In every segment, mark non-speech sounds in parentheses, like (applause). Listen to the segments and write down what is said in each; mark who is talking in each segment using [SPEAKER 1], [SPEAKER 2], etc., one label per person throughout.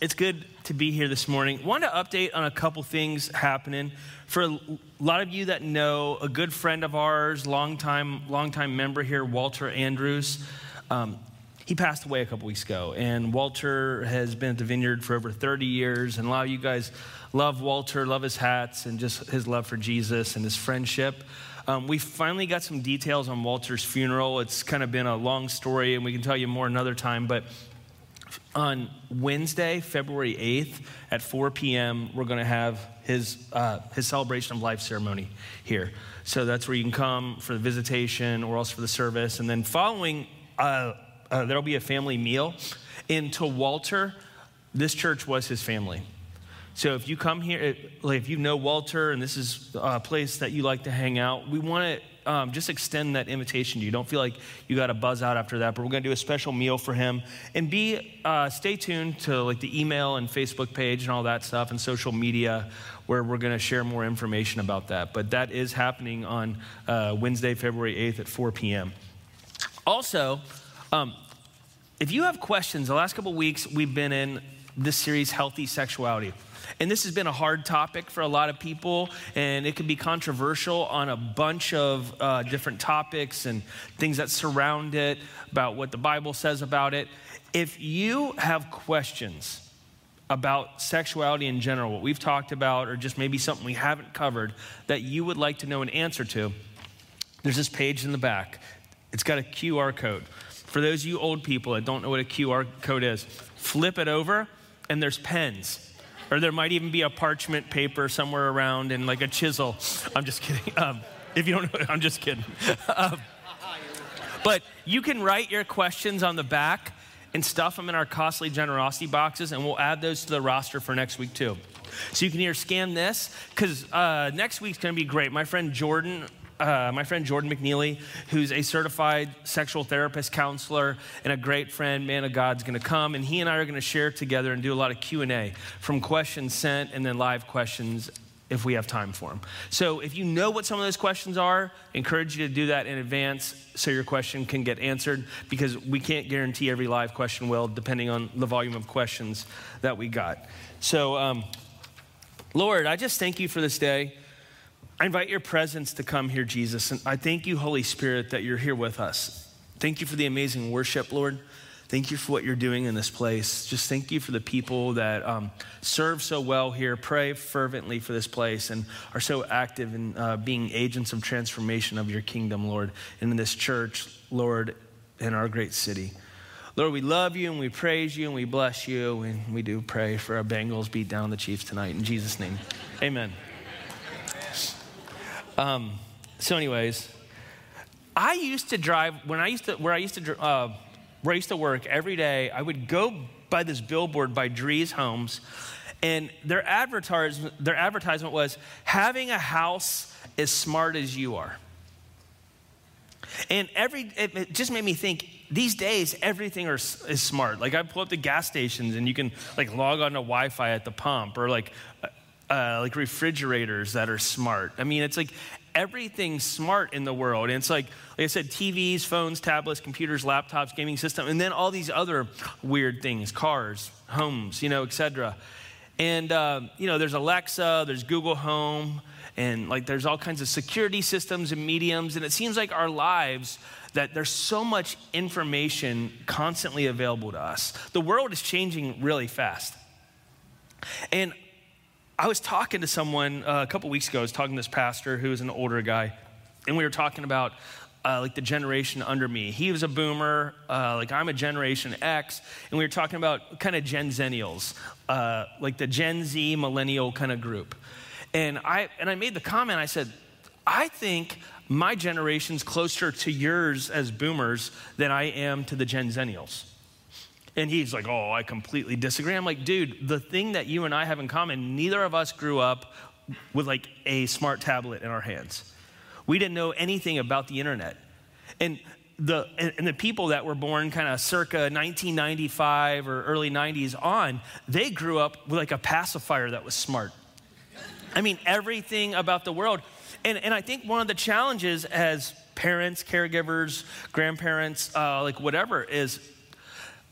[SPEAKER 1] it's good to be here this morning. Want to update on a couple things happening. For a lot of you that know, a good friend of ours, longtime, longtime member here, Walter Andrews, um, he passed away a couple weeks ago. And Walter has been at the vineyard for over 30 years. And a lot of you guys love Walter, love his hats, and just his love for Jesus and his friendship. Um, we finally got some details on Walter's funeral. It's kind of been a long story, and we can tell you more another time. But on Wednesday, February 8th at 4 p.m., we're going to have his, uh, his celebration of life ceremony here. So that's where you can come for the visitation or else for the service. And then following, uh, uh, there'll be a family meal. And to Walter, this church was his family. So if you come here, like if you know Walter and this is a place that you like to hang out, we want to um, just extend that invitation to you. Don't feel like you got to buzz out after that, but we're going to do a special meal for him. And be uh, stay tuned to like the email and Facebook page and all that stuff and social media where we're going to share more information about that. But that is happening on uh, Wednesday, February 8th at 4 p.m. Also, um, if you have questions, the last couple weeks we've been in this series, Healthy Sexuality. And this has been a hard topic for a lot of people, and it can be controversial on a bunch of uh, different topics and things that surround it, about what the Bible says about it. If you have questions, about sexuality in general, what we've talked about, or just maybe something we haven't covered that you would like to know an answer to, there's this page in the back. It's got a QR code. For those of you old people that don't know what a QR code is, flip it over, and there's pens or there might even be a parchment paper somewhere around and like a chisel. I'm just kidding. Um, if you don't know, I'm just kidding. (laughs) Um, but you can write your questions on the back and stuff them in our costly generosity boxes, and we'll add those to the roster for next week too. So you can either scan this, because uh, next week's gonna be great. My friend Jordan uh, my friend Jordan McNeely, who's a certified sexual therapist, counselor, and a great friend, man of God, is going to come, and he and I are going to share together and do a lot of Q and A, from questions sent and then live questions if we have time for them. So if you know what some of those questions are, I encourage you to do that in advance so your question can get answered because we can't guarantee every live question will, depending on the volume of questions that we got. So, um, Lord, I just thank you for this day. I invite your presence to come here, Jesus. And I thank you, Holy Spirit, that you're here with us. Thank you for the amazing worship, Lord. Thank you for what you're doing in this place. Just thank you for the people that um, serve so well here, pray fervently for this place, and are so active in uh, being agents of transformation of your kingdom, Lord, and in this church, Lord, in our great city. Lord, we love you and we praise you and we bless you, and we do pray for our Bengals beat down the Chiefs tonight. In Jesus' name, amen. Um, so, anyways, I used to drive when I used to where I used to uh, where I used to work every day. I would go by this billboard by Drees Homes, and their advertisement their advertisement was having a house as smart as you are. And every it, just made me think. These days, everything are, is smart. Like I pull up the gas stations, and you can like log on to Wi-Fi at the pump, or like uh, like refrigerators that are smart. I mean, it's like everything's smart in the world. And it's like, like I said, TVs, phones, tablets, computers, laptops, gaming system, and then all these other weird things, cars, homes, you know, etc. And uh, you know, there's Alexa, there's Google Home, and like there's all kinds of security systems and mediums. And it seems like our lives that there's so much information constantly available to us. The world is changing really fast. And I was talking to someone uh, a couple weeks ago. I was talking to this pastor who was an older guy, and we were talking about uh, like the generation under me. He was a boomer, uh, like I'm a Generation X, and we were talking about kind of Gen Zennials, uh, like the Gen Z millennial kind of group. And I and I made the comment. I said, I think my generation's closer to yours as boomers than I am to the Gen Zennials. And he's like, Oh, I completely disagree. I'm like, Dude, the thing that you and I have in common, neither of us grew up with like a smart tablet in our hands. We didn't know anything about the internet. And the, and the people that were born kind of circa 1995 or early 90s on, they grew up with like a pacifier that was smart. I mean, everything about the world. And, and I think one of the challenges as parents, caregivers, grandparents, uh, like whatever, is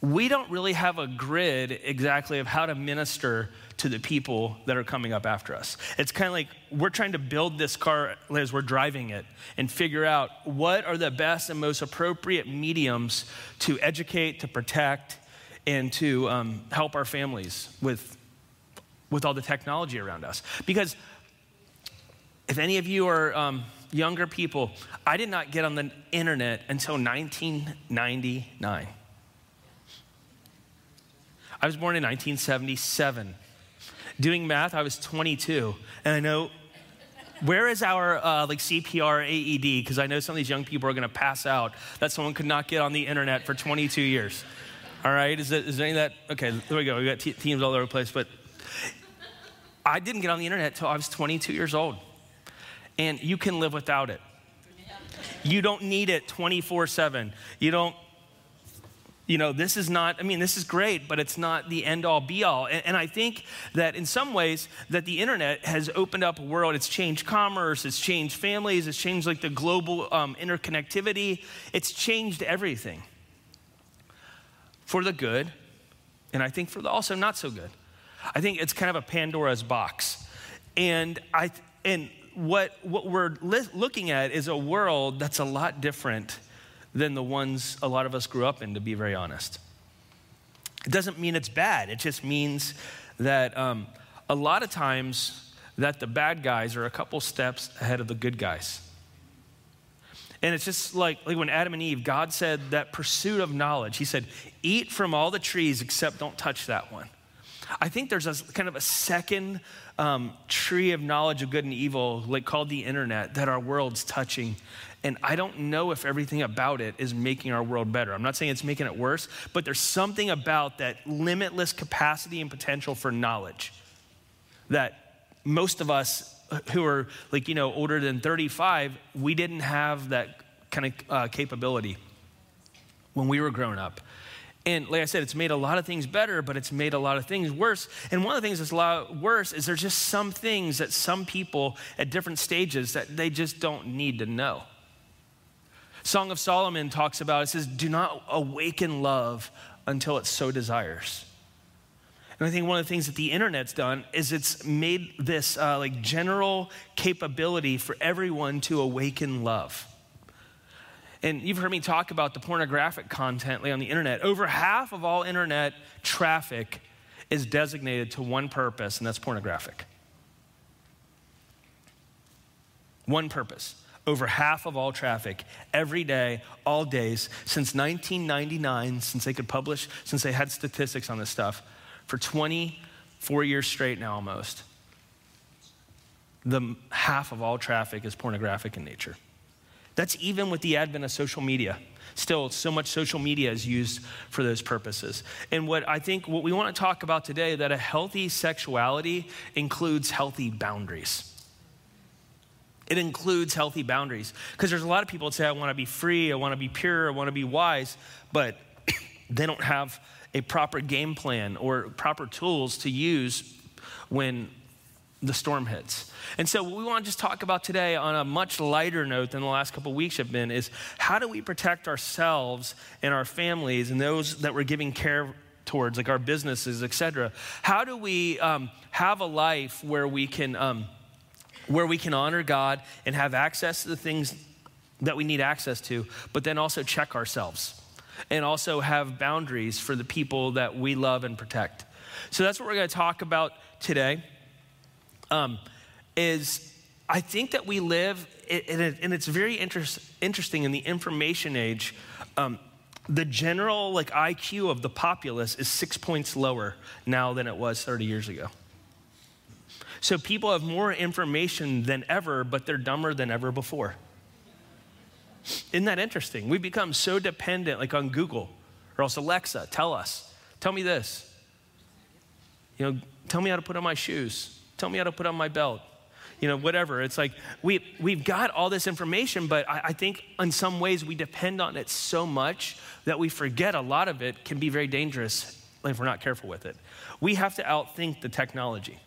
[SPEAKER 1] we don't really have a grid exactly of how to minister to the people that are coming up after us. It's kind of like we're trying to build this car as we're driving it and figure out what are the best and most appropriate mediums to educate, to protect, and to um, help our families with, with all the technology around us. Because if any of you are um, younger people, I did not get on the internet until 1999. I was born in 1977. Doing math, I was 22. And I know, where is our uh, like CPR AED? Because I know some of these young people are going to pass out that someone could not get on the internet for 22 years. All right, is, it, is there any of that? Okay, there we go. We got t- teams all over the place. But I didn't get on the internet until I was 22 years old. And you can live without it. You don't need it 24 7. You don't you know, this is not, I mean, this is great, but it's not the end all be all. And, and, I think that in some ways that the internet has opened up a world. It's changed commerce, it's changed families, it's changed like the global um, interconnectivity. It's changed everything for the good, and I think for the also not so good. I think it's kind of a Pandora's box. And I, and what, what we're li- looking at is a world that's a lot different than the ones a lot of us grew up in, to be very honest. It doesn't mean it's bad, it just means that um, a lot of times that the bad guys are a couple steps ahead of the good guys. And it's just like, like when Adam and Eve, God said that pursuit of knowledge, He said, eat from all the trees except don't touch that one. I think there's a kind of a second um, tree of knowledge of good and evil, like called the internet, that our world's touching. And I don't know if everything about it is making our world better. I'm not saying it's making it worse, but there's something about that limitless capacity and potential for knowledge that most of us who are like, you know, older than 35, we didn't have that kind of uh, capability when we were growing up. And like I said, it's made a lot of things better, but it's made a lot of things worse. And one of the things that's a lot worse is there's just some things that some people at different stages that they just don't need to know. Song of Solomon talks about it says, Do not awaken love until it so desires. And I think one of the things that the internet's done is it's made this uh, like general capability for everyone to awaken love. And you've heard me talk about the pornographic content on the internet. Over half of all internet traffic is designated to one purpose, and that's pornographic. One purpose. Over half of all traffic, every day, all days, since 1999, since they could publish, since they had statistics on this stuff, for 24 years straight now almost, the half of all traffic is pornographic in nature. That's even with the advent of social media. Still, so much social media is used for those purposes. And what I think, what we want to talk about today, that a healthy sexuality includes healthy boundaries. It includes healthy boundaries. Because there's a lot of people that say, I want to be free, I want to be pure, I want to be wise, but (clears throat) they don't have a proper game plan or proper tools to use when the storm hits. And so, what we want to just talk about today on a much lighter note than the last couple weeks have been is how do we protect ourselves and our families and those that we're giving care towards, like our businesses, et cetera? How do we um, have a life where we can, um, where we can honor God and have access to the things that we need access to, but then also check ourselves and also have boundaries for the people that we love and protect? So, that's what we're going to talk about today um, is I think that we live, and it's very interest, interesting in the information age. Um, the general like IQ of the populace is six points lower now than it was 30 years ago. So people have more information than ever, but they're dumber than ever before. Isn't that interesting? We become so dependent, like on Google or else Alexa, tell us, tell me this. You know, tell me how to put on my shoes. Tell me how to put on my belt. You know, whatever. It's like we, we've got all this information, but I, I think in some ways we depend on it so much that we forget a lot of it can be very dangerous if we're not careful with it. We have to outthink the technology.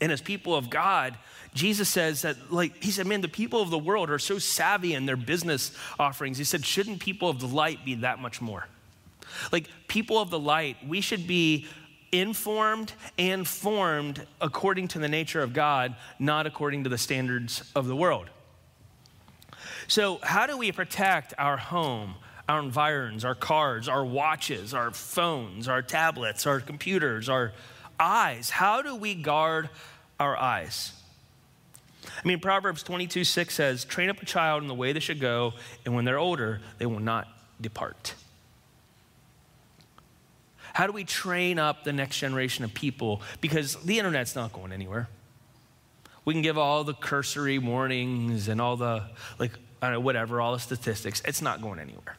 [SPEAKER 1] And as people of God, Jesus says that, like, he said, man, the people of the world are so savvy in their business offerings. He said, shouldn't people of the light be that much more? Like people of the light, we should be informed and formed according to the nature of God, not according to the standards of the world. So, how do we protect our home, our environs, our cars, our watches, our phones, our tablets, our computers, our eyes? How do we guard our eyes? I mean, Proverbs 22 6 says, Train up a child in the way they should go, and when they're older, they will not depart. How do we train up the next generation of people? Because the internet's not going anywhere. We can give all the cursory warnings and all the, like, I don't know, whatever, all the statistics. It's not going anywhere.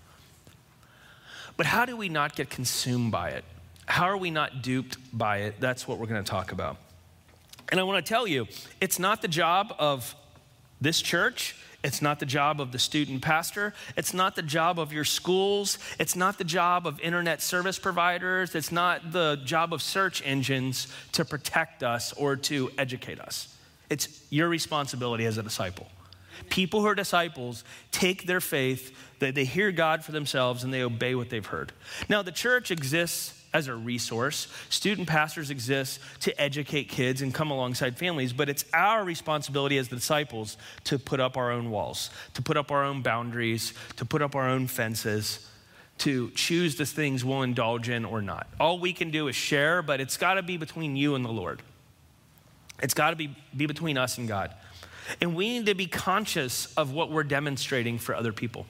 [SPEAKER 1] But how do we not get consumed by it? How are we not duped by it? That's what we're going to talk about. And I want to tell you, it's not the job of this church it's not the job of the student pastor. It's not the job of your schools. It's not the job of internet service providers. It's not the job of search engines to protect us or to educate us. It's your responsibility as a disciple. People who are disciples take their faith, they, they hear God for themselves, and they obey what they've heard. Now, the church exists as a resource. Student pastors exist to educate kids and come alongside families, but it's our responsibility as the disciples to put up our own walls, to put up our own boundaries, to put up our own fences, to choose the things we'll indulge in or not. All we can do is share, but it's got to be between you and the Lord. It's got to be, be between us and God. And we need to be conscious of what we're demonstrating for other people.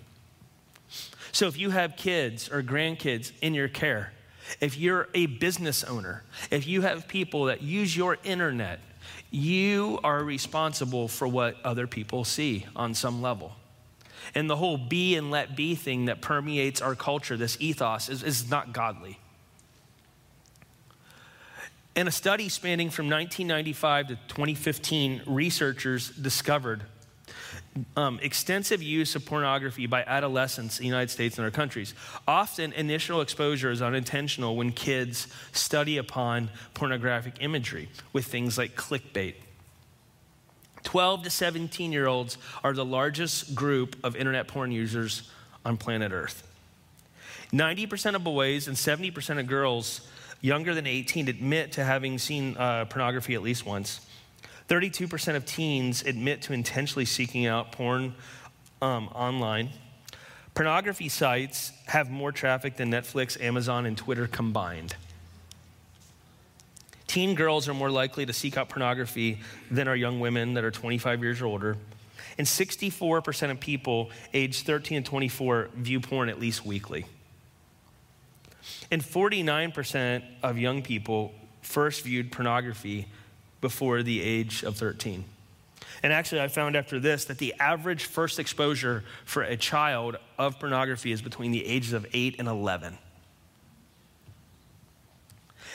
[SPEAKER 1] So if you have kids or grandkids in your care, if you're a business owner, if you have people that use your internet, you are responsible for what other people see on some level. And the whole be and let be thing that permeates our culture, this ethos, is, is not godly. In a study spanning from 1995 to 2015, researchers discovered um, extensive use of pornography by adolescents in the United States and other countries. Often, initial exposure is unintentional when kids study upon pornographic imagery with things like clickbait. 12 to 17 year olds are the largest group of internet porn users on planet Earth. 90% of boys and 70% of girls younger than 18 admit to having seen uh, pornography at least once. 32% of teens admit to intentionally seeking out porn um, online. Pornography sites have more traffic than Netflix, Amazon, and Twitter combined. Teen girls are more likely to seek out pornography than are young women that are 25 years or older. And 64% of people aged 13 and 24 view porn at least weekly. And 49% of young people first viewed pornography before the age of 13. And actually, I found after this that the average first exposure for a child of pornography is between the ages of 8 and 11.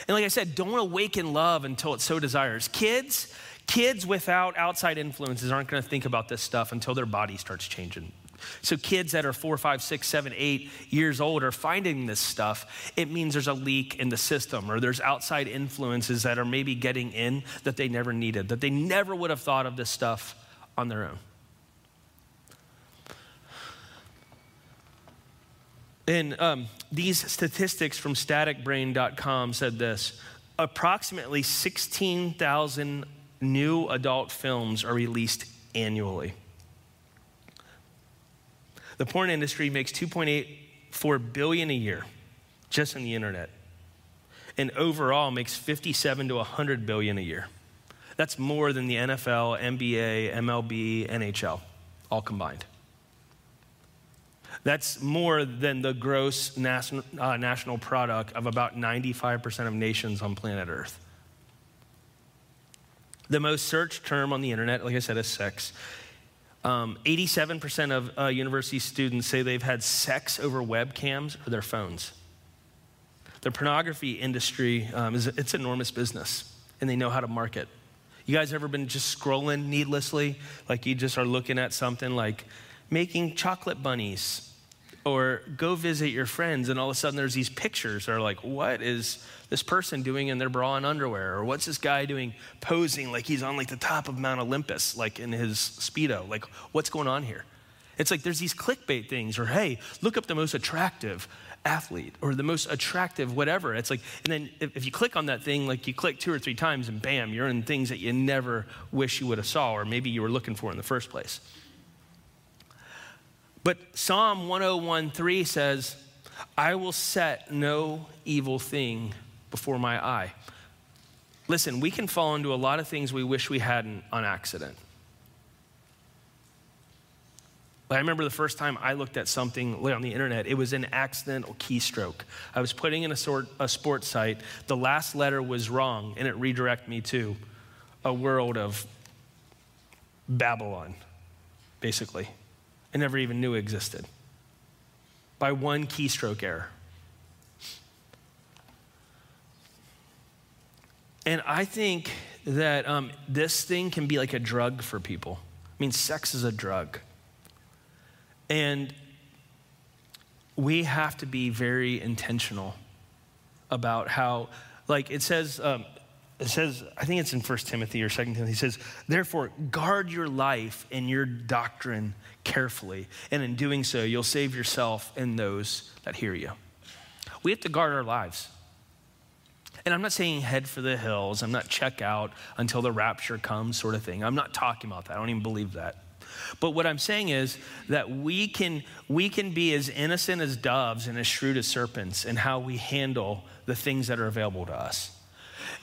[SPEAKER 1] And like I said, don't awaken love until it so desires. Kids, kids without outside influences aren't going to think about this stuff until their body starts changing. So, kids that are four, five, six, seven, eight years old are finding this stuff. It means there's a leak in the system or there's outside influences that are maybe getting in that they never needed, that they never would have thought of this stuff on their own. And um, these statistics from staticbrain.com said this approximately 16,000 new adult films are released annually. The porn industry makes 2.84 billion a year just in the internet. And overall makes 57 to 100 billion a year. That's more than the NFL, NBA, MLB, NHL all combined. That's more than the gross national, uh, national product of about 95% of nations on planet Earth. The most searched term on the internet, like I said, is sex. Um, 87% of uh, university students say they've had sex over webcams or their phones. The pornography industry um, is it's enormous business, and they know how to market. You guys ever been just scrolling needlessly, like you just are looking at something like making chocolate bunnies or go visit your friends and all of a sudden there's these pictures that are like what is this person doing in their bra and underwear? Or what's this guy doing posing like he's on like the top of mount olympus like in his speedo? Like what's going on here? It's like there's these clickbait things or hey look up the most attractive athlete or the most attractive whatever. It's like and then if, if, you click on that thing like you click two or three times and bam you're in things that you never wish you would have saw or maybe you were looking for in the first place but psalm 1013 says i will set no evil thing before my eye listen we can fall into a lot of things we wish we hadn't on accident I remember the first time I looked at something on the internet, it was an accidental keystroke. I was putting in a, sort, a sports site, the last letter was wrong, and it redirected me to a world of Babylon, basically. I never even knew existed by one keystroke error. And I think that um, this thing can be like a drug for people. I mean, sex is a drug. And we have to be very intentional about how, like it says, um, it says, I think it's in 1 Timothy or 2 Timothy, he says, therefore, guard your life and your doctrine carefully. And in doing so, you'll save yourself and those that hear you. We have to guard our lives. And I'm not saying head for the hills. I'm not check out until the rapture comes, sort of thing. I'm not talking about that. I don't even believe that. But what I'm saying is that we can, we can be as innocent as doves and as shrewd as serpents in how we handle the things that are available to us.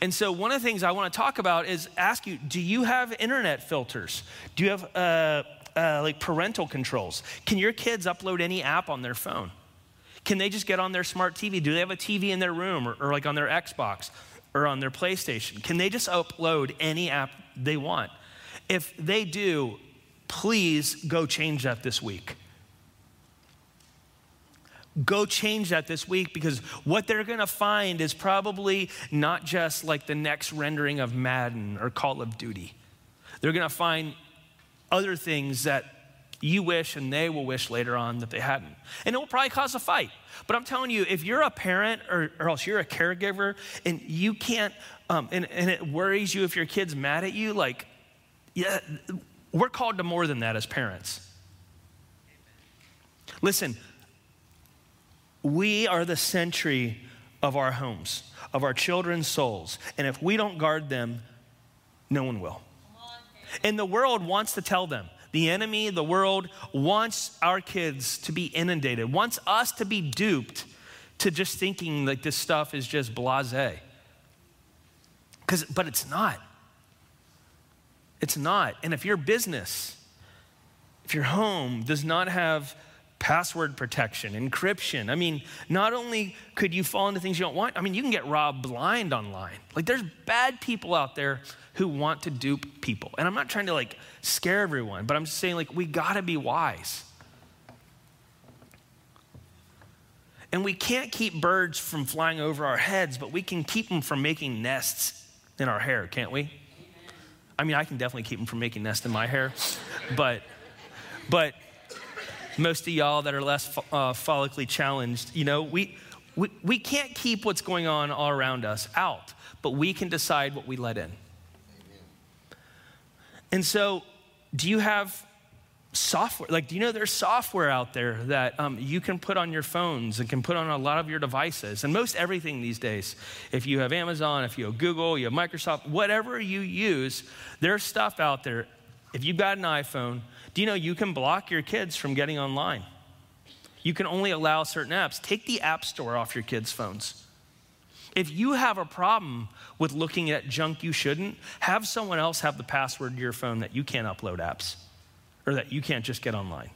[SPEAKER 1] And so, one of the things I want to talk about is ask you do you have internet filters? Do you have uh, uh, like parental controls? Can your kids upload any app on their phone? Can they just get on their smart TV? Do they have a TV in their room or, or like on their Xbox or on their PlayStation? Can they just upload any app they want? If they do, please go change that this week. Go change that this week because what they're going to find is probably not just like the next rendering of Madden or Call of Duty. They're going to find other things that you wish and they will wish later on that they hadn't. And it will probably cause a fight. But I'm telling you, if you're a parent or, or else you're a caregiver and you can't, um, and, and it worries you if your kid's mad at you, like, yeah, we're called to more than that as parents. Listen, we are the sentry of our homes, of our children's souls. And if we don't guard them, no one will. And the world wants to tell them. The enemy, the world, wants our kids to be inundated, wants us to be duped to just thinking like this stuff is just blase. Because, but it's not. It's not. And if your business, if your home does not have password protection, encryption, I mean, not only could you fall into things you don't want, I mean, you can get robbed blind online. Like, there's bad people out there who want to dupe people. And I'm not trying to like scare everyone, but I'm just saying, like, we gotta be wise. And we can't keep birds from flying over our heads, but we can keep them from making nests in our hair, can't we? I mean, I can definitely keep them from making nests in my hair, (laughs) but, but most of y'all that are less uh, follically challenged, you know, we, we, we can't keep what's going on all around us out, but we can decide what we let in. And so, do you have software. Like, do you know there's software out there that um, you can put on your phones and can put on a lot of your devices? And most everything these days, if you have Amazon, if you have Google, you have Microsoft, whatever you use, there's stuff out there. If you've got an iPhone, do you know you can block your kids from getting online? You can only allow certain apps. Take the App Store off your kids' phones. If you have a problem with looking at junk you shouldn't, have someone else have the password to your phone that you can't upload apps or that you can't just get online.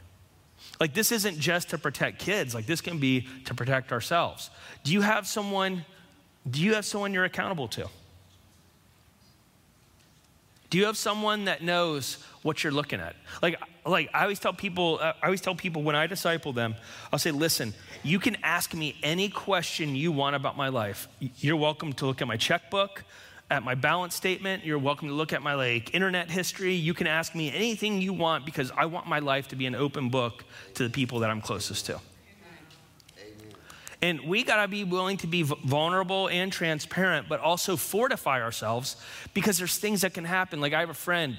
[SPEAKER 1] Like, this isn't just to protect kids, like, this can be to protect ourselves. Do you have someone, do you have someone you're accountable to? Do you have someone that knows what you're looking at? Like, like I always tell people, uh, I always tell people when I disciple them, I'll say, listen, you can ask me any question you want about my life. You're welcome to look at my checkbook at my balance statement. You're welcome to look at my like internet history. You can ask me anything you want because I want my life to be an open book to the people that I'm closest to. And we got to be willing to be vulnerable and transparent, but also fortify ourselves because there's things that can happen. Like I have a friend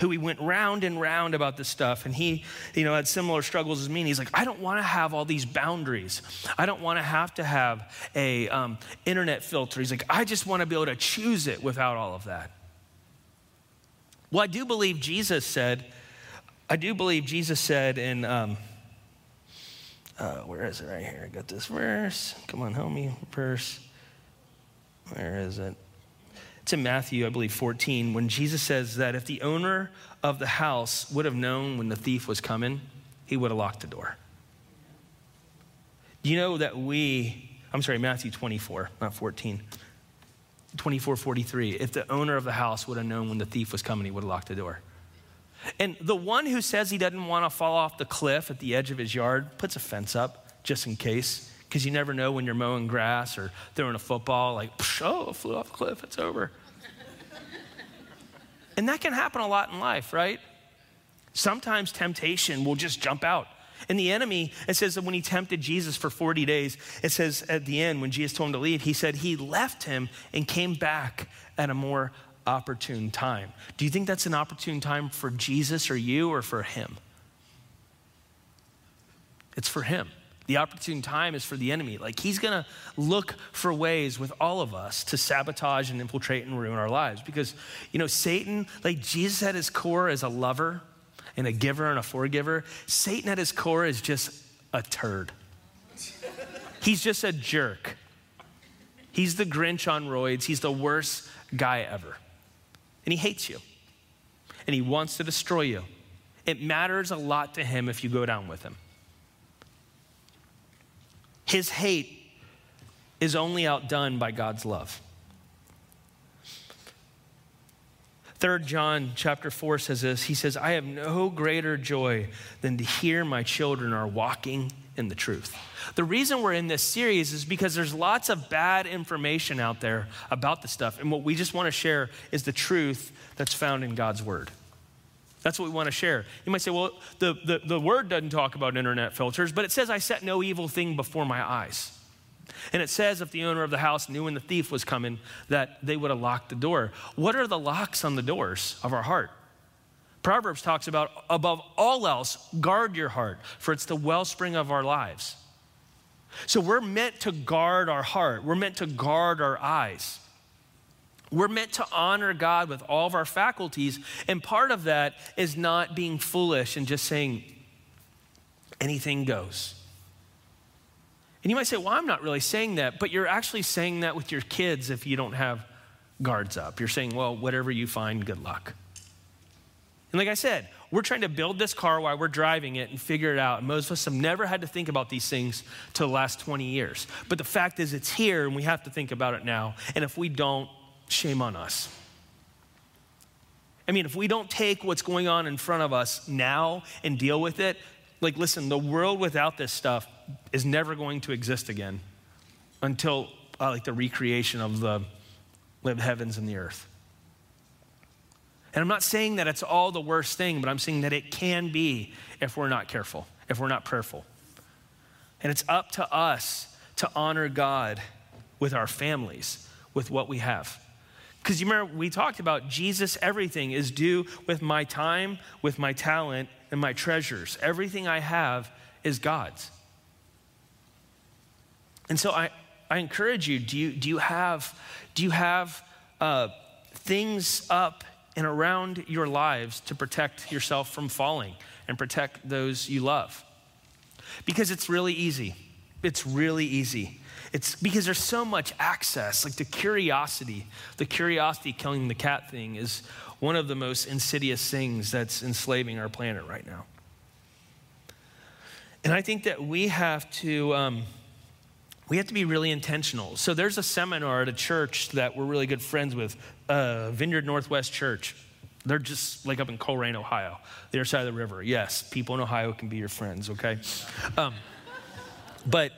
[SPEAKER 1] who he went round and round about this stuff. And he, you know, had similar struggles as me. And he's like, I don't want to have all these boundaries. I don't want to have to have a um, internet filter. He's like, I just want to be able to choose it without all of that. Well, I do believe Jesus said, I do believe Jesus said in, um, uh, where is it right here? I got this verse. Come on, help me. Verse. Where is it? In Matthew, I believe, 14, when Jesus says that if the owner of the house would have known when the thief was coming, he would have locked the door. Do you know that we, I'm sorry, Matthew 24, not 14. 24, 43. If the owner of the house would have known when the thief was coming, he would have locked the door. And the one who says he doesn't want to fall off the cliff at the edge of his yard puts a fence up just in case, because you never know when you're mowing grass or throwing a football, like, oh, it flew off the cliff, it's over. and that can happen a lot in life, right? Sometimes temptation will just jump out. And the enemy, it says that when he tempted Jesus for 40 days, it says at the end, when Jesus told him to leave, he said he left him and came back at a more opportune time. Do you think that's an opportune time for Jesus or you or for him? It's for him. The opportune time is for the enemy. Like he's gonna look for ways with all of us to sabotage and infiltrate and ruin our lives. Because, you know, Satan, like Jesus at his core is a lover and a giver and a forgiver. Satan at his core is just a turd. He's just a jerk. He's the Grinch on roids. He's the worst guy ever and he hates you and he wants to destroy you. It matters a lot to him if you go down with him. His hate is only outdone by God's love. Third John chapter 4 says this. He says, I have no greater joy than to hear my children are walking in the truth. The reason we're in this series is because there's lots of bad information out there about the stuff. And what we just want to share is the truth that's found in God's word. That's what we want to share. You might say, well, the, the, the word doesn't talk about internet filters, but it says, I set no evil thing before my eyes. And it says, if the owner of the house knew when the thief was coming, that they would have locked the door. What are the locks on the doors of our heart? Proverbs talks about, above all else, guard your heart, for it's the wellspring of our lives. So we're meant to guard our heart, we're meant to guard our eyes. We're meant to honor God with all of our faculties, and part of that is not being foolish and just saying anything goes. And you might say, Well, I'm not really saying that, but you're actually saying that with your kids if you don't have guards up. You're saying, Well, whatever you find, good luck. And like I said, we're trying to build this car while we're driving it and figure it out. And most of us have never had to think about these things till the last 20 years. But the fact is, it's here and we have to think about it now. And if we don't, shame on us. I mean, if we don't take what's going on in front of us now and deal with it, like, listen, the world without this stuff is never going to exist again until uh, like the recreation of the heavens and the earth. And I'm not saying that it's all the worst thing, but I'm saying that it can be if we're not careful, if we're not prayerful. And it's up to us to honor God with our families, with what we have. Because you remember, we talked about Jesus, everything is due with my time, with my talent, and my treasures. Everything I have is God's. And so I, I encourage you do, you do you have, do you have uh, things up and around your lives to protect yourself from falling and protect those you love. Because it's really easy. It's really easy. It's because there's so much access. Like the curiosity, the curiosity killing the cat thing is one of the most insidious things that's enslaving our planet right now. And I think that we have to. Um, we have to be really intentional. So there's a seminar at a church that we're really good friends with, uh, Vineyard Northwest Church. They're just like up in Colerain, Ohio, the other side of the river. Yes, people in Ohio can be your friends, okay? Um, but,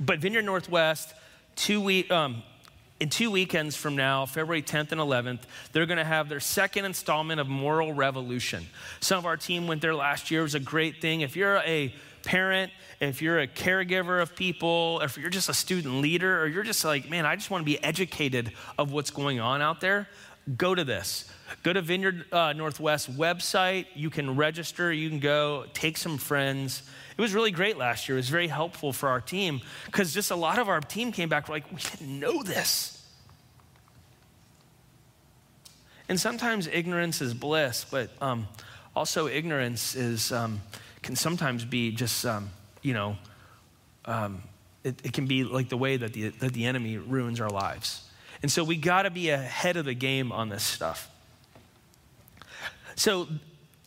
[SPEAKER 1] but Vineyard Northwest, two week, um, in two weekends from now, February 10th and 11th, they're going to have their second installment of Moral Revolution. Some of our team went there last year. It was a great thing. If you're a parent, if you're a caregiver of people, if you're just a student leader, or you're just like, man, I just want to be educated of what's going on out there, go to this. Go to Vineyard uh, Northwest website. You can register. You can go take some friends. It was really great last year. It was very helpful for our team because just a lot of our team came back like, we didn't know this. And sometimes ignorance is bliss, but um, also ignorance is um, can sometimes be just um, you know um, it, it, can be like the way that the, that the enemy ruins our lives. And so we got to be ahead of the game on this stuff. So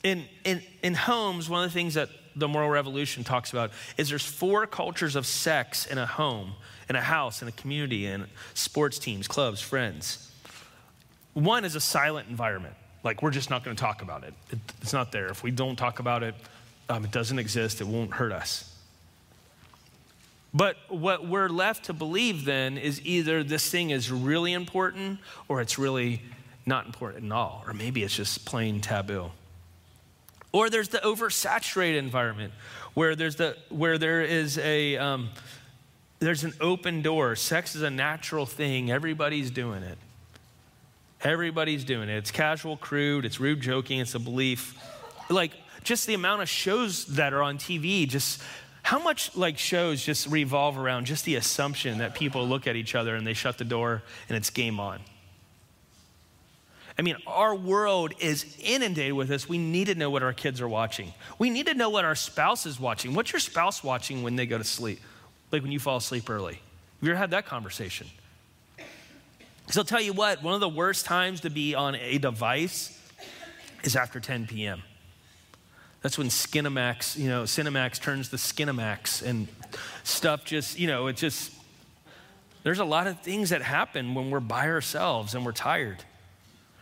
[SPEAKER 1] in, in, in homes, one of the things that the moral revolution talks about is there's four cultures of sex in a home, in a house, in a community, in sports teams, clubs, friends. One is a silent environment. Like, we're just not going to talk about it. it. It's not there. If we don't talk about it, um, it doesn't exist. It won't hurt us. But what we're left to believe then is either this thing is really important or it's really not important at all, or maybe it's just plain taboo. Or there's the oversaturated environment where there's the where there is a um, there's an open door. Sex is a natural thing. Everybody's doing it. Everybody's doing it. It's casual, crude, it's rude joking, it's a belief. Like just the amount of shows that are on TV, just how much like shows just revolve around just the assumption that people look at each other and they shut the door and it's game on. I mean, our world is inundated with this. We need to know what our kids are watching. We need to know what our spouse is watching. What's your spouse watching when they go to sleep? Like when you fall asleep early. Have you ever had that conversation? So I'll tell you what, one of the worst times to be on a device is after 10 p.m. That's when Skinamax, you know, Cinemax turns to Skinamax and stuff just, you know, it just, there's a lot of things that happen when we're by ourselves and we're tired.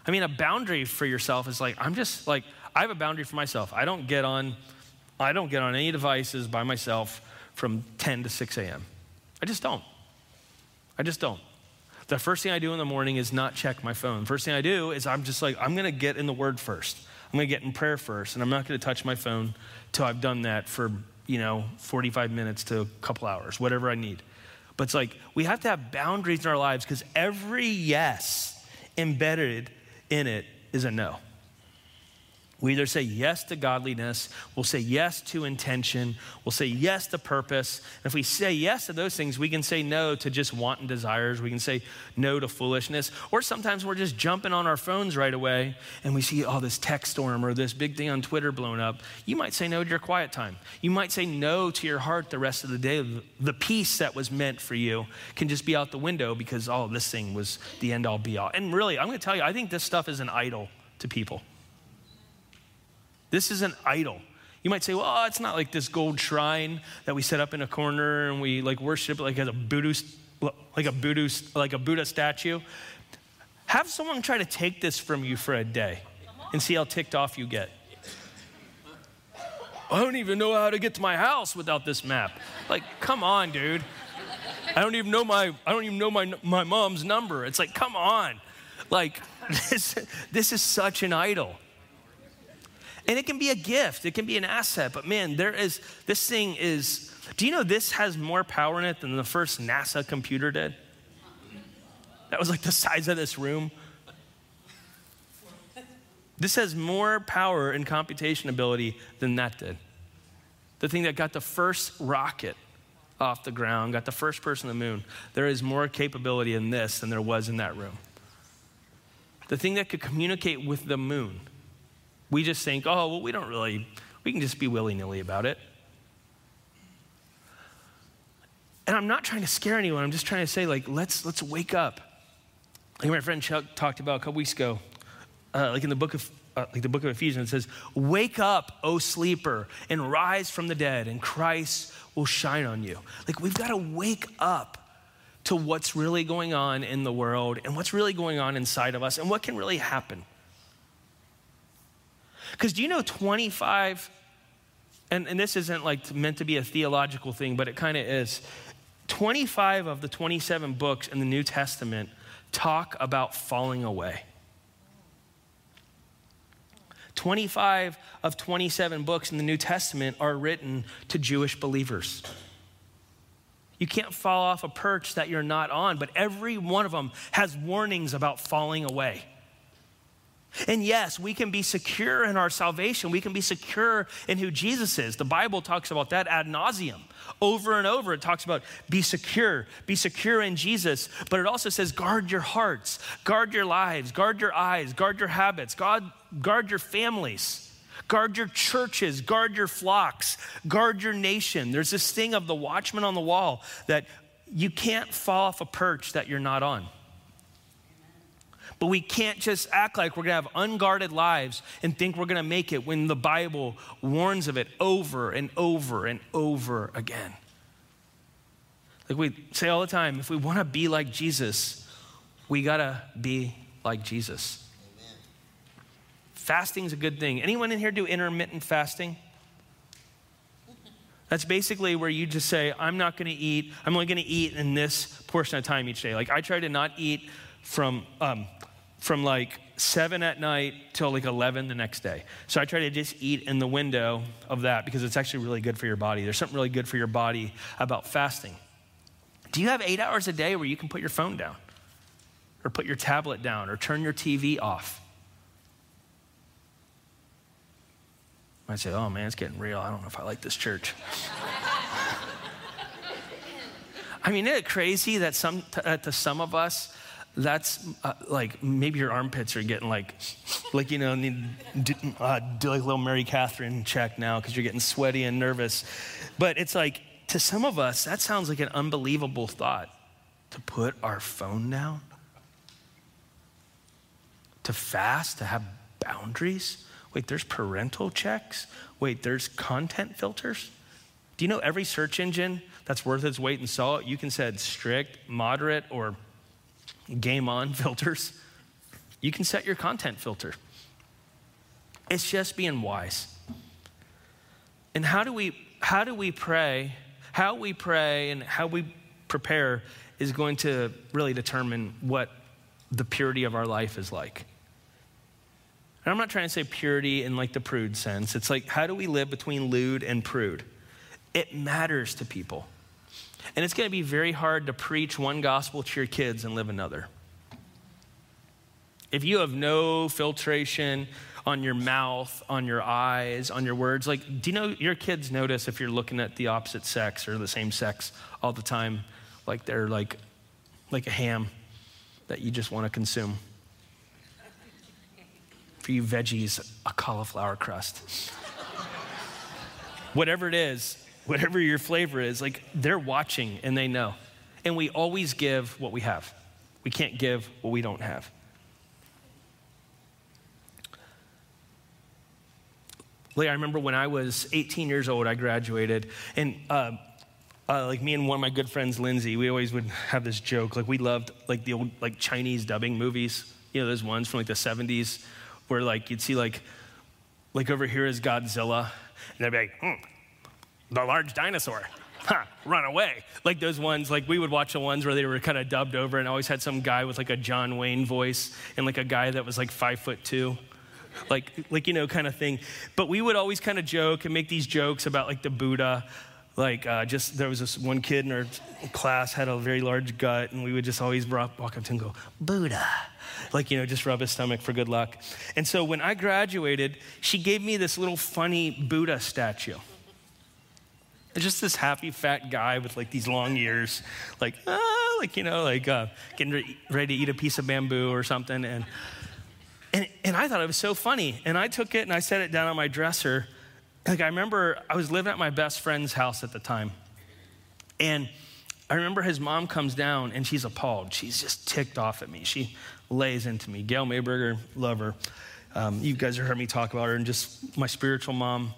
[SPEAKER 1] I mean, a boundary for yourself is like, I'm just like, I have a boundary for myself. I don't get on, I don't get on any devices by myself from 10 to 6 a.m. I just don't. I just don't. The first thing I do in the morning is not check my phone. First thing I do is I'm just like, I'm going to get in the word first. I'm going to get in prayer first, and I'm not going to touch my phone till I've done that for, you know, 45 minutes to a couple hours, whatever I need. But it's like we have to have boundaries in our lives because every yes embedded in it is a no. We either say yes to godliness, we'll say yes to intention, we'll say yes to purpose. And if we say yes to those things, we can say no to just wanton desires. We can say no to foolishness. Or sometimes we're just jumping on our phones right away and we see, oh, this tech storm or this big thing on Twitter blowing up. You might say no to your quiet time. You might say no to your heart the rest of the day. The peace that was meant for you can just be out the window because, oh, this thing was the end all be all. And really, I'm going to tell you, I think this stuff is an idol to people. This is an idol. You might say, well, it's not like this gold shrine that we set up in a corner and we like worship like as a Buddha, like a Buddha, like a Buddha statue. Have someone try to take this from you for a day and see how ticked off you get. I don't even know how to get to my house without this map. Like, come on, dude. I don't even know my I don't even know my my mom's number. It's like, come on. Like (laughs) this this is such an idol. And it can be a gift, it can be an asset, but man, there is, this thing is, do you know this has more power in it than the first NASA computer did? That was like the size of this room. This has more power and computation ability than that did. The thing that got the first rocket off the ground, got the first person to the moon, there is more capability in this than there was in that room. The thing that could communicate with the moon we just think, oh, well, we don't really, we can just be willy nilly about it. And I'm not trying to scare anyone. I'm just trying to say, like, let's, let's wake up. Like my friend Chuck talked about a couple weeks ago, uh, like in the book of uh, like the book of Ephesians, it says, Wake up, O sleeper, and rise from the dead, and Christ will shine on you. Like, we've got to wake up to what's really going on in the world and what's really going on inside of us and what can really happen. Because do you know 25, and, and this isn't like meant to be a theological thing, but it kind of is. 25 of the 27 books in the New Testament talk about falling away. 25 of 27 books in the New Testament are written to Jewish believers. You can't fall off a perch that you're not on, but every one of them has warnings about falling away. And yes, we can be secure in our salvation. We can be secure in who Jesus is. The Bible talks about that ad nauseum. Over and over, it talks about be secure, be secure in Jesus. But it also says guard your hearts, guard your lives, guard your eyes, guard your habits, guard, guard your families. Guard your churches, guard your flocks, guard your nation. There's this thing of the watchman on the wall that you can't fall off a perch that you're not on. But we can't just act like we're going to have unguarded lives and think we're going to make it when the Bible warns of it over and over and over again. Like we say all the time, if we want to be like Jesus, we got to be like Jesus. Amen. Fasting's a good thing. Anyone in here do intermittent fasting? That's basically where you just say, I'm not going to eat, I'm only going to eat in this portion of time each day. Like I try to not eat from um, from like 7 at night till like 11 the next day. So I try to just eat in the window of that because it's actually really good for your body. There's something really good for your body about fasting. Do you have eight hours a day where you can put your phone down or put your tablet down or turn your TV off? I say, oh man, it's getting real. I don't know if I like this church. (laughs) I mean, isn't it crazy that some, to, to some of us, that's uh, like maybe your armpits are getting like, like you know, need uh, do like a little Mary Catherine check now because you're getting sweaty and nervous. But it's like to some of us that sounds like an unbelievable thought to put our phone down, to fast, to have boundaries. Wait, there's parental checks. Wait, there's content filters. Do you know every search engine that's worth its weight in salt? You can set strict, moderate, or game on (laughs) filters. You can set your content filter. It's just being wise. And how do we how do we pray? How we pray and how we prepare is going to really determine what the purity of our life is like. And I'm not trying to say purity in like the prude sense. It's like how do we live between lewd and prude? It matters to people. And it's going to be very hard to preach one gospel to your kids and live another. If you have no filtration on your mouth, on your eyes, on your words, like, do you know your kids notice if you're looking at the opposite sex or the same sex all the time? Like they're like, like a ham that you just want to consume. For you veggies, a cauliflower crust. (laughs) Whatever it is, whatever your flavor is, like they're watching and they know. And we always give what we have. We can't give what we don't have. Like, I remember when I was 18 years old, I graduated, and uh, uh, like me and one of my good friends, Lindsay, we always would have this joke. Like, we loved like the old like Chinese dubbing movies. You know, those ones from like the 70s where like you'd see like, like over here is Godzilla, and they'd be like, hmm, the large dinosaur. Huh, run away. Like those ones, like we would watch the ones where they were kind of dubbed over and always had some guy with like a John Wayne voice and like a guy that was like five foot two. Like, like you know, kind of thing. But we would always kind of joke and make these jokes about like the Buddha. Like, uh, just there was this one kid in our class had a very large gut, and we would just always walk up to him and go, Buddha. Like, you know, just rub his stomach for good luck. And so when I graduated, she gave me this little funny Buddha statue. Just this happy fat guy with like these long ears, like, ah, like, you know, like uh, getting ready to eat a piece of bamboo or something. And, and, and I thought it was so funny. And I took it and I set it down on my dresser. Like, I remember I was living at my best friend's house at the time. And I remember his mom comes down and she's appalled. She's just ticked off at me. She lays into me. Gail Mayberger, love her. Um, you guys have heard me talk about her and just my spiritual mom.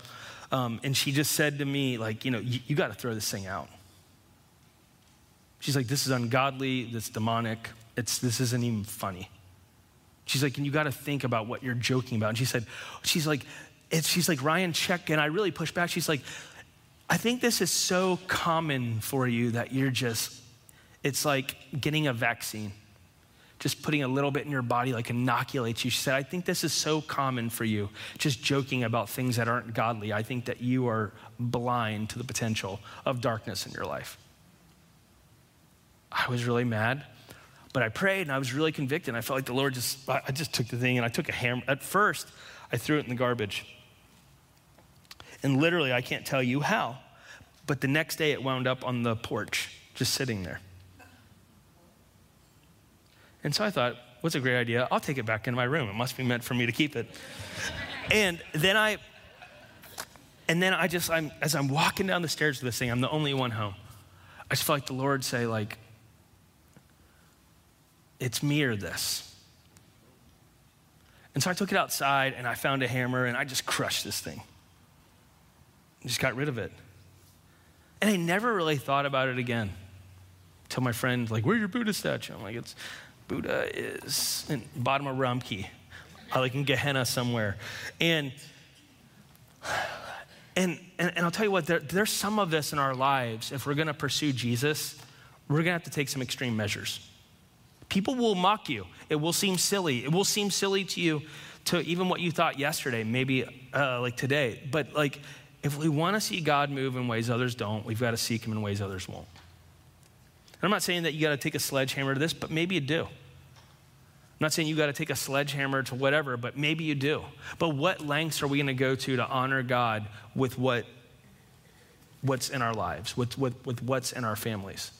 [SPEAKER 1] Um, and she just said to me, like, you know, you, you got to throw this thing out. She's like, this is ungodly, this demonic, it's, this isn't even funny. She's like, and you got to think about what you're joking about. And she said, she's like, it's, she's like, Ryan, check. And I really pushed back. She's like, I think this is so common for you that you're just, it's like getting a vaccine just putting a little bit in your body like inoculates you. She said, I think this is so common for you, just joking about things that aren't godly. I think that you are blind to the potential of darkness in your life. I was really mad, But I prayed and I was really convicted. And I felt like the Lord just, I just took the thing and I took a hammer. At first, I threw it in the garbage. And literally, I can't tell you how, but the next day it wound up on the porch, just sitting there. And so I thought, what's a great idea? I'll take it back into my room. It must be meant for me to keep it. and then I, and then I just, I'm, as I'm walking down the stairs of this thing, I'm the only one home. I just felt like the Lord say, like, it's me or this. And so I took it outside and I found a hammer and I just crushed this thing. Just got rid of it. And I never really thought about it again. Till my friend, like, where's your Buddha statue? I'm like, it's Buddha is in bottom of Ramki, like in Gehenna somewhere. And and, and, and I'll tell you what, there, there's some of this in our lives. If we're gonna pursue Jesus, we're gonna have to take some extreme measures. People will mock you. It will seem silly. It will seem silly to you, to even what you thought yesterday, maybe uh, like today. But like, if we want to see God move in ways others don't, we've got to seek Him in ways others won't. And I'm not saying that you got to take a sledgehammer to this, but maybe you do. I'm not saying you got to take a sledgehammer to whatever, but maybe you do. But what lengths are we going to go to to honor God with what, what's in our lives, with, with, with what's in our families?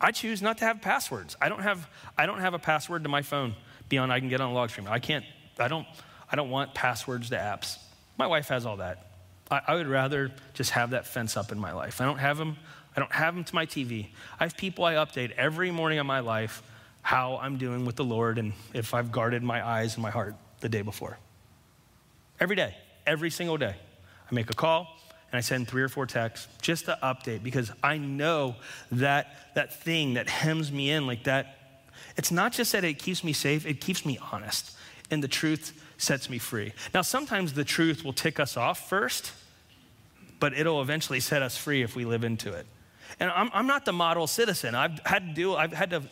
[SPEAKER 1] I choose not to have passwords. I don't have, I don't have a password to my phone beyond I can get on a log stream. I can't, I don't, I don't want passwords to apps. My wife has all that. I, I would rather just have that fence up in my life. I don't have them. I don't have them to my TV. I have people I update every morning of my life how I'm doing with the Lord and if I've guarded my eyes and my heart the day before. Every day, every single day. I make a call, and I send three or four texts just to update because I know that that thing that hems me in like that. It's not just that it keeps me safe, it keeps me honest. And the truth sets me free. Now, sometimes the truth will tick us off first, but it'll eventually set us free if we live into it. And I'm, I'm not the model citizen. I've had to do, I've had to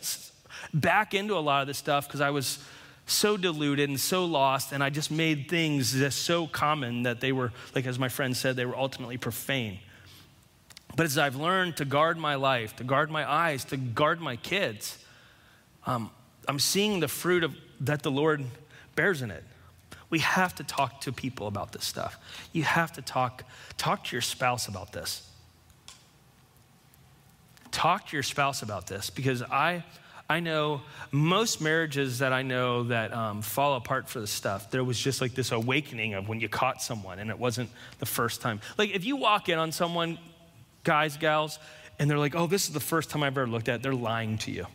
[SPEAKER 1] back into a lot of this stuff because I was so deluded and so lost, and I just made things just so common that they were, like as my friend said, they were ultimately profane. But as I've learned to guard my life, to guard my eyes, to guard my kids, um, I'm seeing the fruit of, that the Lord bears in it. We have to talk to people about this stuff. You have to talk, talk to your spouse about this. Talk to your spouse about this because I, I know most marriages that I know that um, fall apart for the stuff, there was just like this awakening of when you caught someone and it wasn't the first time. Like if you walk in on someone, guys, gals, and they're like, oh, this is the first time I've ever looked at it, they're lying to you.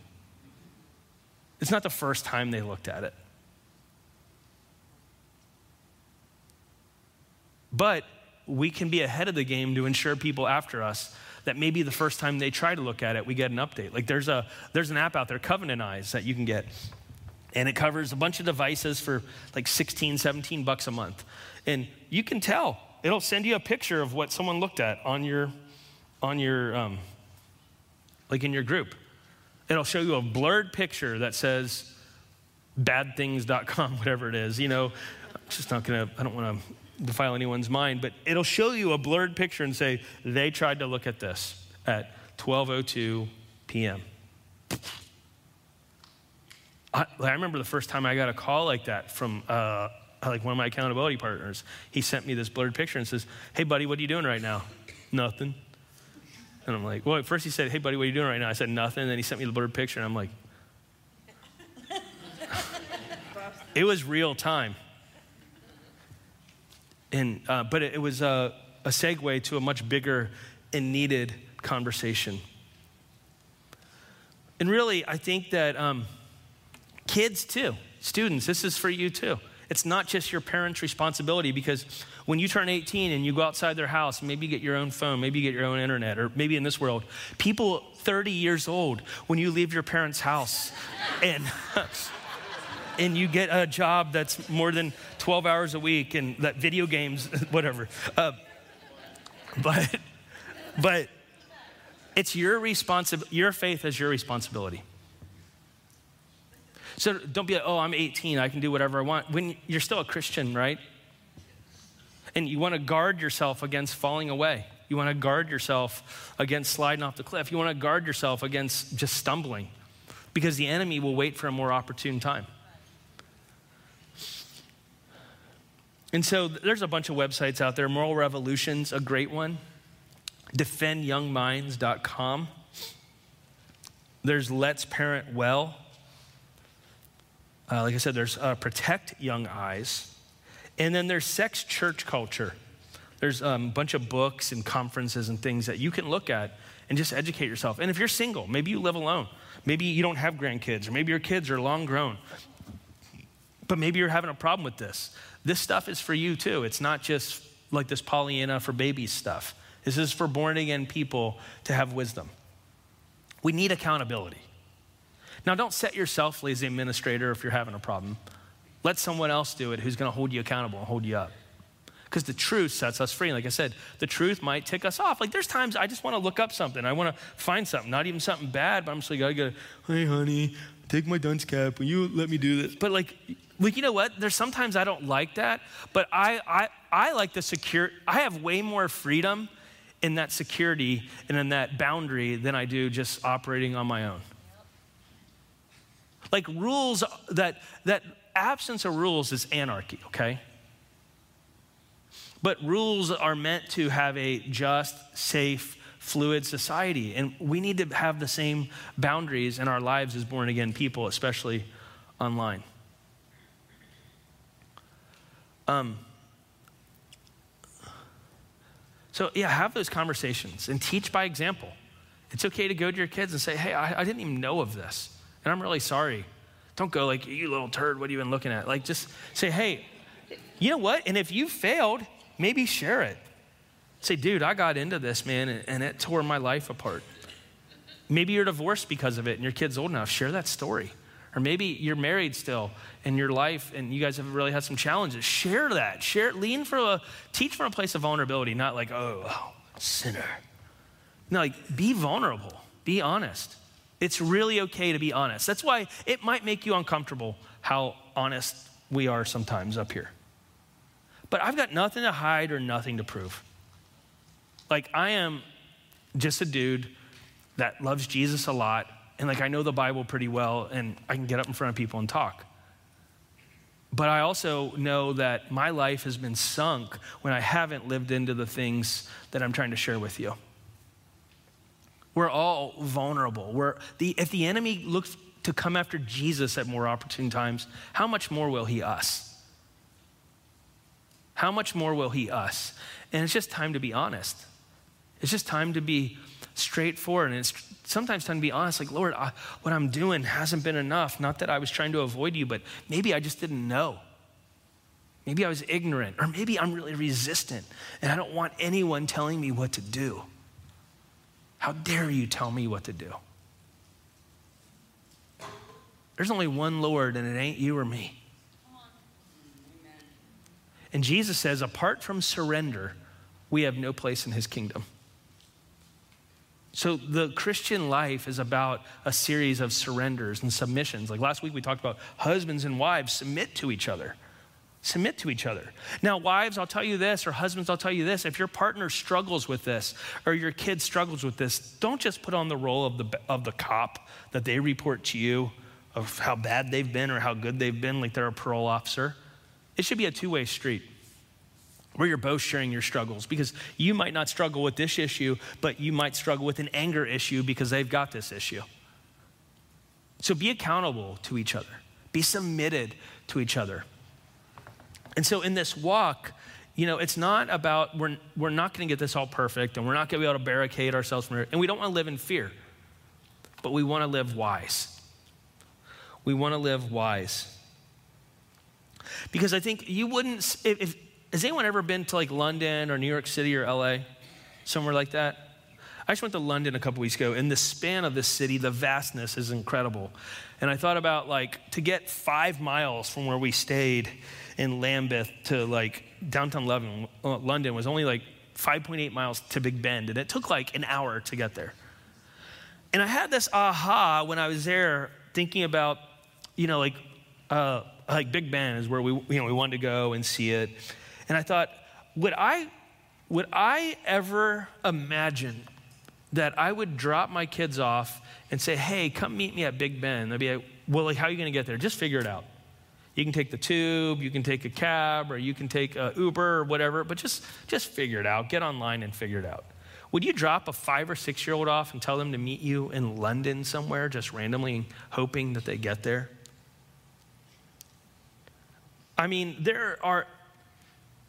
[SPEAKER 1] It's not the first time they looked at it. But we can be ahead of the game to ensure people after us that maybe the first time they try to look at it, we get an update. Like there's, a, there's an app out there, Covenant Eyes, that you can get. And it covers a bunch of devices for like 16, 17 bucks a month. And you can tell. It'll send you a picture of what someone looked at on your, on your, um, like in your group. It'll show you a blurred picture that says badthings.com, (laughs) whatever it is. You know, I'm just not gonna, I don't wanna defile anyone's mind, but it'll show you a blurred picture and say, they tried to look at this at 12.02 p.m. I, I, remember the first time I got a call like that from uh, like one of my accountability partners. He sent me this blurred picture and says, hey, buddy, what are you doing right now? Nothing. And I'm like, well, at first he said, hey, buddy, what are you doing right now? I said, nothing. And then he sent me the blurred picture, and I'm like, (laughs) it was real time. And, uh, but it, was a, a segue to a much bigger and needed conversation. And really, I think that um, kids too, students, this is for you too. It's not just your parents' responsibility because when you turn 18 and you go outside their house, maybe you get your own phone, maybe you get your own internet, or maybe in this world, people 30 years old, when you leave your parents' house and (laughs) and you get a job that's more than 12 hours a week and that video games, (laughs) whatever. Uh, but, but it's your responsibility, your faith is your responsibility. So don't be like, oh, I'm 18, I can do whatever I want. When you're still a Christian, right? And you want to guard yourself against falling away. You want to guard yourself against sliding off the cliff. You want to guard yourself against just stumbling because the enemy will wait for a more opportune time. And so there's a bunch of websites out there. Moral Revolution's a great one. DefendYoungMinds.com. There's Let's Parent Well. Uh, like I said, there's uh, Protect Young Eyes. And then there's Sex Church Culture. There's um, a bunch of books and conferences and things that you can look at and just educate yourself. And if you're single, maybe you live alone, maybe you don't have grandkids, or maybe your kids are long grown, but maybe you're having a problem with this. This stuff is for you too. It's not just like this Pollyanna for babies stuff. This is for born again people to have wisdom. We need accountability. Now, don't set yourself lazy administrator if you're having a problem. Let someone else do it who's going to hold you accountable and hold you up. Because the truth sets us free. Like I said, the truth might tick us off. Like there's times I just want to look up something. I want to find something, not even something bad, but I'm just like, I gotta, hey honey, take my dunce cap. Will you let me do this? But like, like you know what? There's sometimes I don't like that, but I I I like the secure. I have way more freedom in that security and in that boundary than I do just operating on my own. Like rules that that absence of rules is anarchy, okay? But rules are meant to have a just, safe, fluid society. And we need to have the same boundaries in our lives as born again people, especially online. Um, so, yeah, have those conversations and teach by example. It's okay to go to your kids and say, hey, I, I didn't even know of this, and I'm really sorry. Don't go like, you little turd, what are you even looking at? Like, just say, hey, you know what? And if you failed, maybe share it. Say, dude, I got into this, man, and it tore my life apart. Maybe you're divorced because of it and your kid's old enough. Share that story. Or maybe you're married still in your life and you guys have really had some challenges. Share that. Share, lean for a, teach from a place of vulnerability, not like, oh, oh sinner. No, like, be vulnerable, be honest. It's really okay to be honest. That's why it might make you uncomfortable how honest we are sometimes up here. But I've got nothing to hide or nothing to prove. Like, I am just a dude that loves Jesus a lot, and like, I know the Bible pretty well, and I can get up in front of people and talk. But I also know that my life has been sunk when I haven't lived into the things that I'm trying to share with you. We're all vulnerable. We're the, if the enemy looks to come after Jesus at more opportune times, how much more will he us? How much more will he us? And it's just time to be honest. It's just time to be straightforward. And it's sometimes time to be honest like, Lord, I, what I'm doing hasn't been enough. Not that I was trying to avoid you, but maybe I just didn't know. Maybe I was ignorant, or maybe I'm really resistant and I don't want anyone telling me what to do. How dare you tell me what to do? There's only one Lord, and it ain't you or me. And Jesus says, apart from surrender, we have no place in his kingdom. So the Christian life is about a series of surrenders and submissions. Like last week, we talked about husbands and wives submit to each other. Submit to each other. Now, wives, I'll tell you this, or husbands, I'll tell you this. If your partner struggles with this, or your kid struggles with this, don't just put on the role of the, of the cop that they report to you of how bad they've been or how good they've been, like they're a parole officer. It should be a two way street where you're both sharing your struggles because you might not struggle with this issue, but you might struggle with an anger issue because they've got this issue. So be accountable to each other, be submitted to each other. And so in this walk, you know, it's not about, we're, we're not going to get this all perfect and we're not going to be able to barricade ourselves from it. And we don't want to live in fear, but we want to live wise. We want to live wise. Because I think you wouldn't, if, if, has anyone ever been to like London or New York City or LA? Somewhere like that? I just went to London a couple weeks ago. In the span of this city, the vastness is incredible. And I thought about like to get five miles from where we stayed in Lambeth to like downtown London, uh, London was only like 5.8 miles to Big Ben. And it took like an hour to get there. And I had this aha when I was there thinking about, you know, like, uh, like Big Ben is where we, you know, we wanted to go and see it. And I thought, would I would I ever imagine that I would drop my kids off and say, hey, come meet me at Big Ben? They'd be like, well, how are you going to get there? Just figure it out. You can take the tube, you can take a cab, or you can take a Uber or whatever, but just, just figure it out. Get online and figure it out. Would you drop a five or six year old off and tell them to meet you in London somewhere, just randomly hoping that they get there? I mean, there are,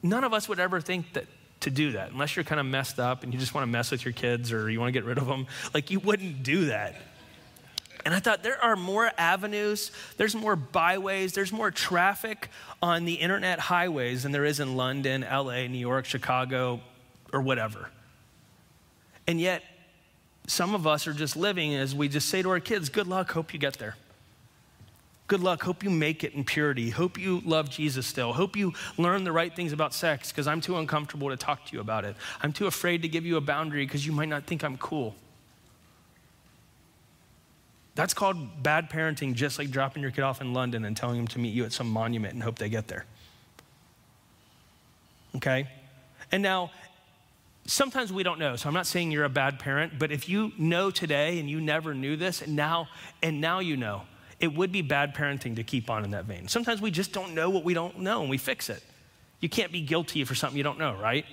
[SPEAKER 1] none of us would ever think that to do that unless you're kind of messed up and you just want to mess with your kids or you want to get rid of them. Like, you wouldn't do that. And I thought there are more avenues, there's more byways, there's more traffic on the internet highways than there is in London, LA, New York, Chicago, or whatever. And yet, some of us are just living as we just say to our kids, Good luck, hope you get there. Good luck, hope you make it in purity. Hope you love Jesus still. Hope you learn the right things about sex because I'm too uncomfortable to talk to you about it. I'm too afraid to give you a boundary because you might not think I'm cool. That's called bad parenting, just like dropping your kid off in London and telling them to meet you at some monument and hope they get there. Okay? And now, sometimes we don't know. So I'm not saying you're a bad parent, but if you know today and you never knew this, and now and now you know, it would be bad parenting to keep on in that vein. Sometimes we just don't know what we don't know and we fix it. You can't be guilty for something you don't know, right?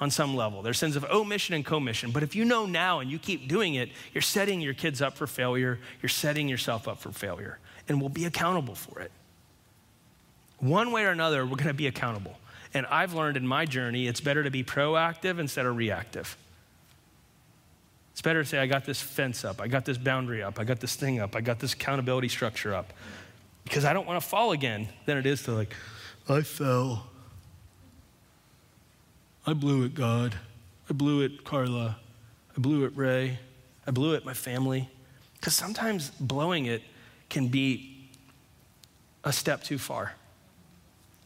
[SPEAKER 1] on some level. There's sins of omission and commission. But if you know now and you keep doing it, you're setting your kids up for failure. You're setting yourself up for failure and we'll be accountable for it. One way or another, we're going to be accountable. And I've learned in my journey, it's better to be proactive instead of reactive. It's better to say, I got this fence up, I got this boundary up, I got this thing up, I got this accountability structure up. Because I don't want to fall again, than it is to like, I fell. I blew it, God. I blew it, Carla. I blew it, Ray. I blew it, my family. Because sometimes blowing it can be a step too far.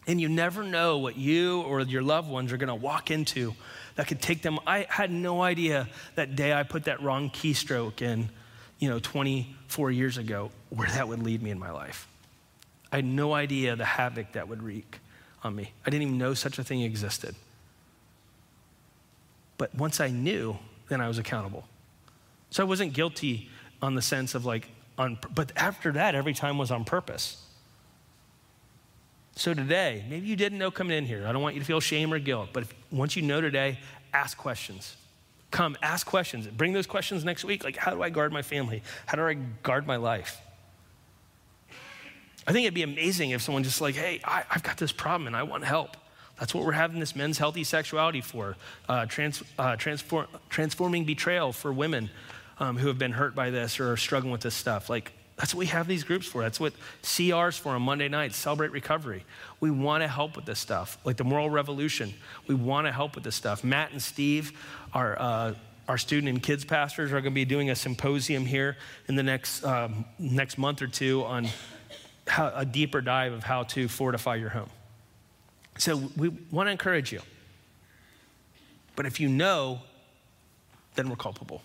[SPEAKER 1] And you never know what you or your loved ones are going to walk into that could take them. I had no idea that day I put that wrong keystroke in, you know, 24 years ago, where that would lead me in my life. I had no idea the havoc that would wreak on me. I didn't even know such a thing existed. But once I knew, then I was accountable. So I wasn't guilty on the sense of like, on, but after that, every time was on purpose. So today, maybe you didn't know coming in here. I don't want you to feel shame or guilt, but if, once you know today, ask questions. Come, ask questions. Bring those questions next week. Like, how do I guard my family? How do I guard my life? I think it'd be amazing if someone just like, hey, I, have got this problem and I want help. That's what we're having this men's healthy sexuality for. Uh, trans, uh, transform, transforming betrayal for women um, who have been hurt by this or are struggling with this stuff. Like, that's what we have these groups for. That's what CR's for on Monday nights, Celebrate Recovery. We want to help with this stuff, like the Moral Revolution. We want to help with this stuff. Matt and Steve, our, uh, our student and kids pastors, are going to be doing a symposium here in the next, um, next month or two on how, a deeper dive of how to fortify your home. So we want to encourage you. But if you know, then we're culpable.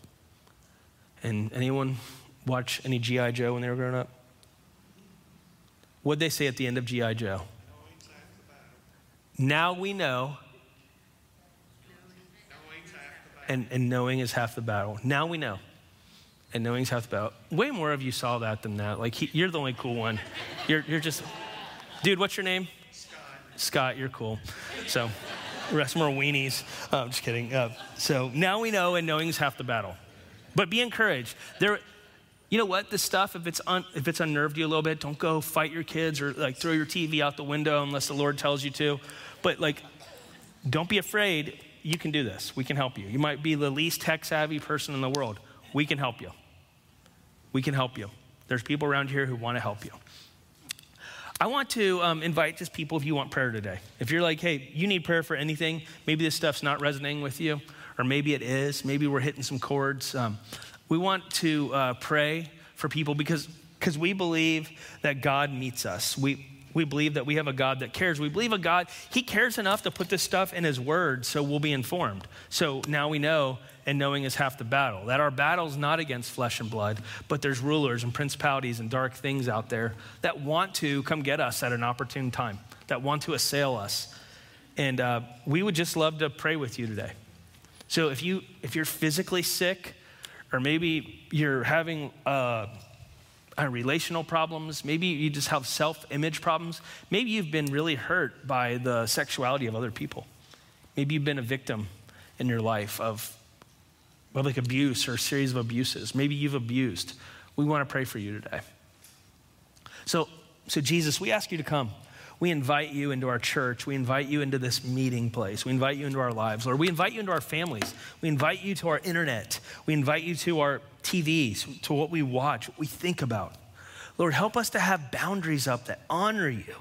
[SPEAKER 1] And anyone watch any G.I. Joe when they were growing up? What'd they say at the end of G.I. Joe? Now we know. And, and knowing is half the battle. Now we know. And knowing is half the battle. Way more of you saw that than that. Like, he, you're the only cool one. You're, you're just, dude, what's your name? Scott, Scott, you're cool. So, rest more weenies. Oh, I'm just kidding. Uh, so now we know, and knowing is half the battle. But be encouraged. There, you know what? This stuff, if it's un, if it's unnerved you a little bit, don't go fight your kids or like throw your TV out the window unless the Lord tells you to. But like, don't be afraid. You can do this. We can help you. You might be the least tech savvy person in the world. We can help you. We can help you. There's people around here who want to help you. I want to um, invite just people if you want prayer today. If you're like, hey, you need prayer for anything, maybe this stuff's not resonating with you, or maybe it is, maybe we're hitting some chords. Um, we want to uh, pray for people because because we believe that God meets us. We, we believe that we have a God that cares. We believe a God, He cares enough to put this stuff in His Word so we'll be informed. So now we know and knowing is half the battle. That our battle is not against flesh and blood, but there's rulers and principalities and dark things out there that want to come get us at an opportune time, that want to assail us. And uh, we would just love to pray with you today. So if, you, if you're physically sick, or maybe you're having uh, relational problems, maybe you just have self image problems, maybe you've been really hurt by the sexuality of other people. Maybe you've been a victim in your life of, public abuse or a series of abuses. Maybe you've abused. We want to pray for you today. So, so Jesus, we ask you to come. We invite you into our church. We invite you into this meeting place. We invite you into our lives, Lord. We invite you into our families. We invite you to our internet. We invite you to our TVs, to what we watch, what we think about. Lord, help us to have boundaries up that honor you,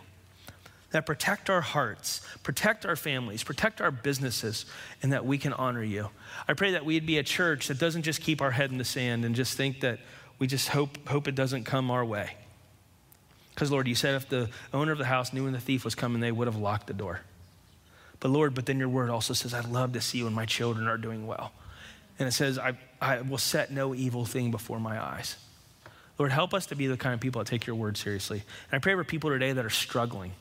[SPEAKER 1] that protect our hearts, protect our families, protect our businesses, and that we can honor you. I pray that we'd be a church that doesn't just keep our head in the sand and just think that we just hope, hope it doesn't come our way. Because, Lord, you said if the owner of the house knew when the thief was coming, they would have locked the door. But, Lord, but then your word also says, I'd love to see when my children are doing well. And it says, I, I will set no evil thing before my eyes. Lord, help us to be the kind of people that take your word seriously. And I pray for people today that are struggling,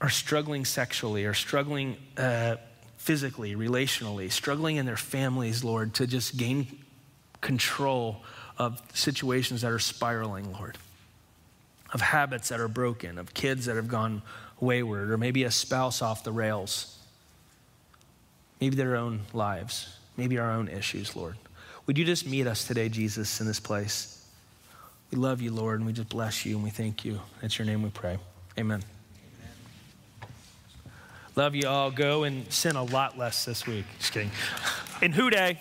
[SPEAKER 1] are struggling sexually, are struggling uh, physically, relationally, struggling in their families, Lord, to just gain control of situations that are spiraling, Lord of habits that are broken, of kids that have gone wayward, or maybe a spouse off the rails, maybe their own lives, maybe our own issues, Lord. Would you just meet us today, Jesus, in this place? We love you, Lord, and we just bless you and we thank you. It's your name we pray. Amen. Love you all. Go and sin a lot less this week. Just kidding. In Who Day.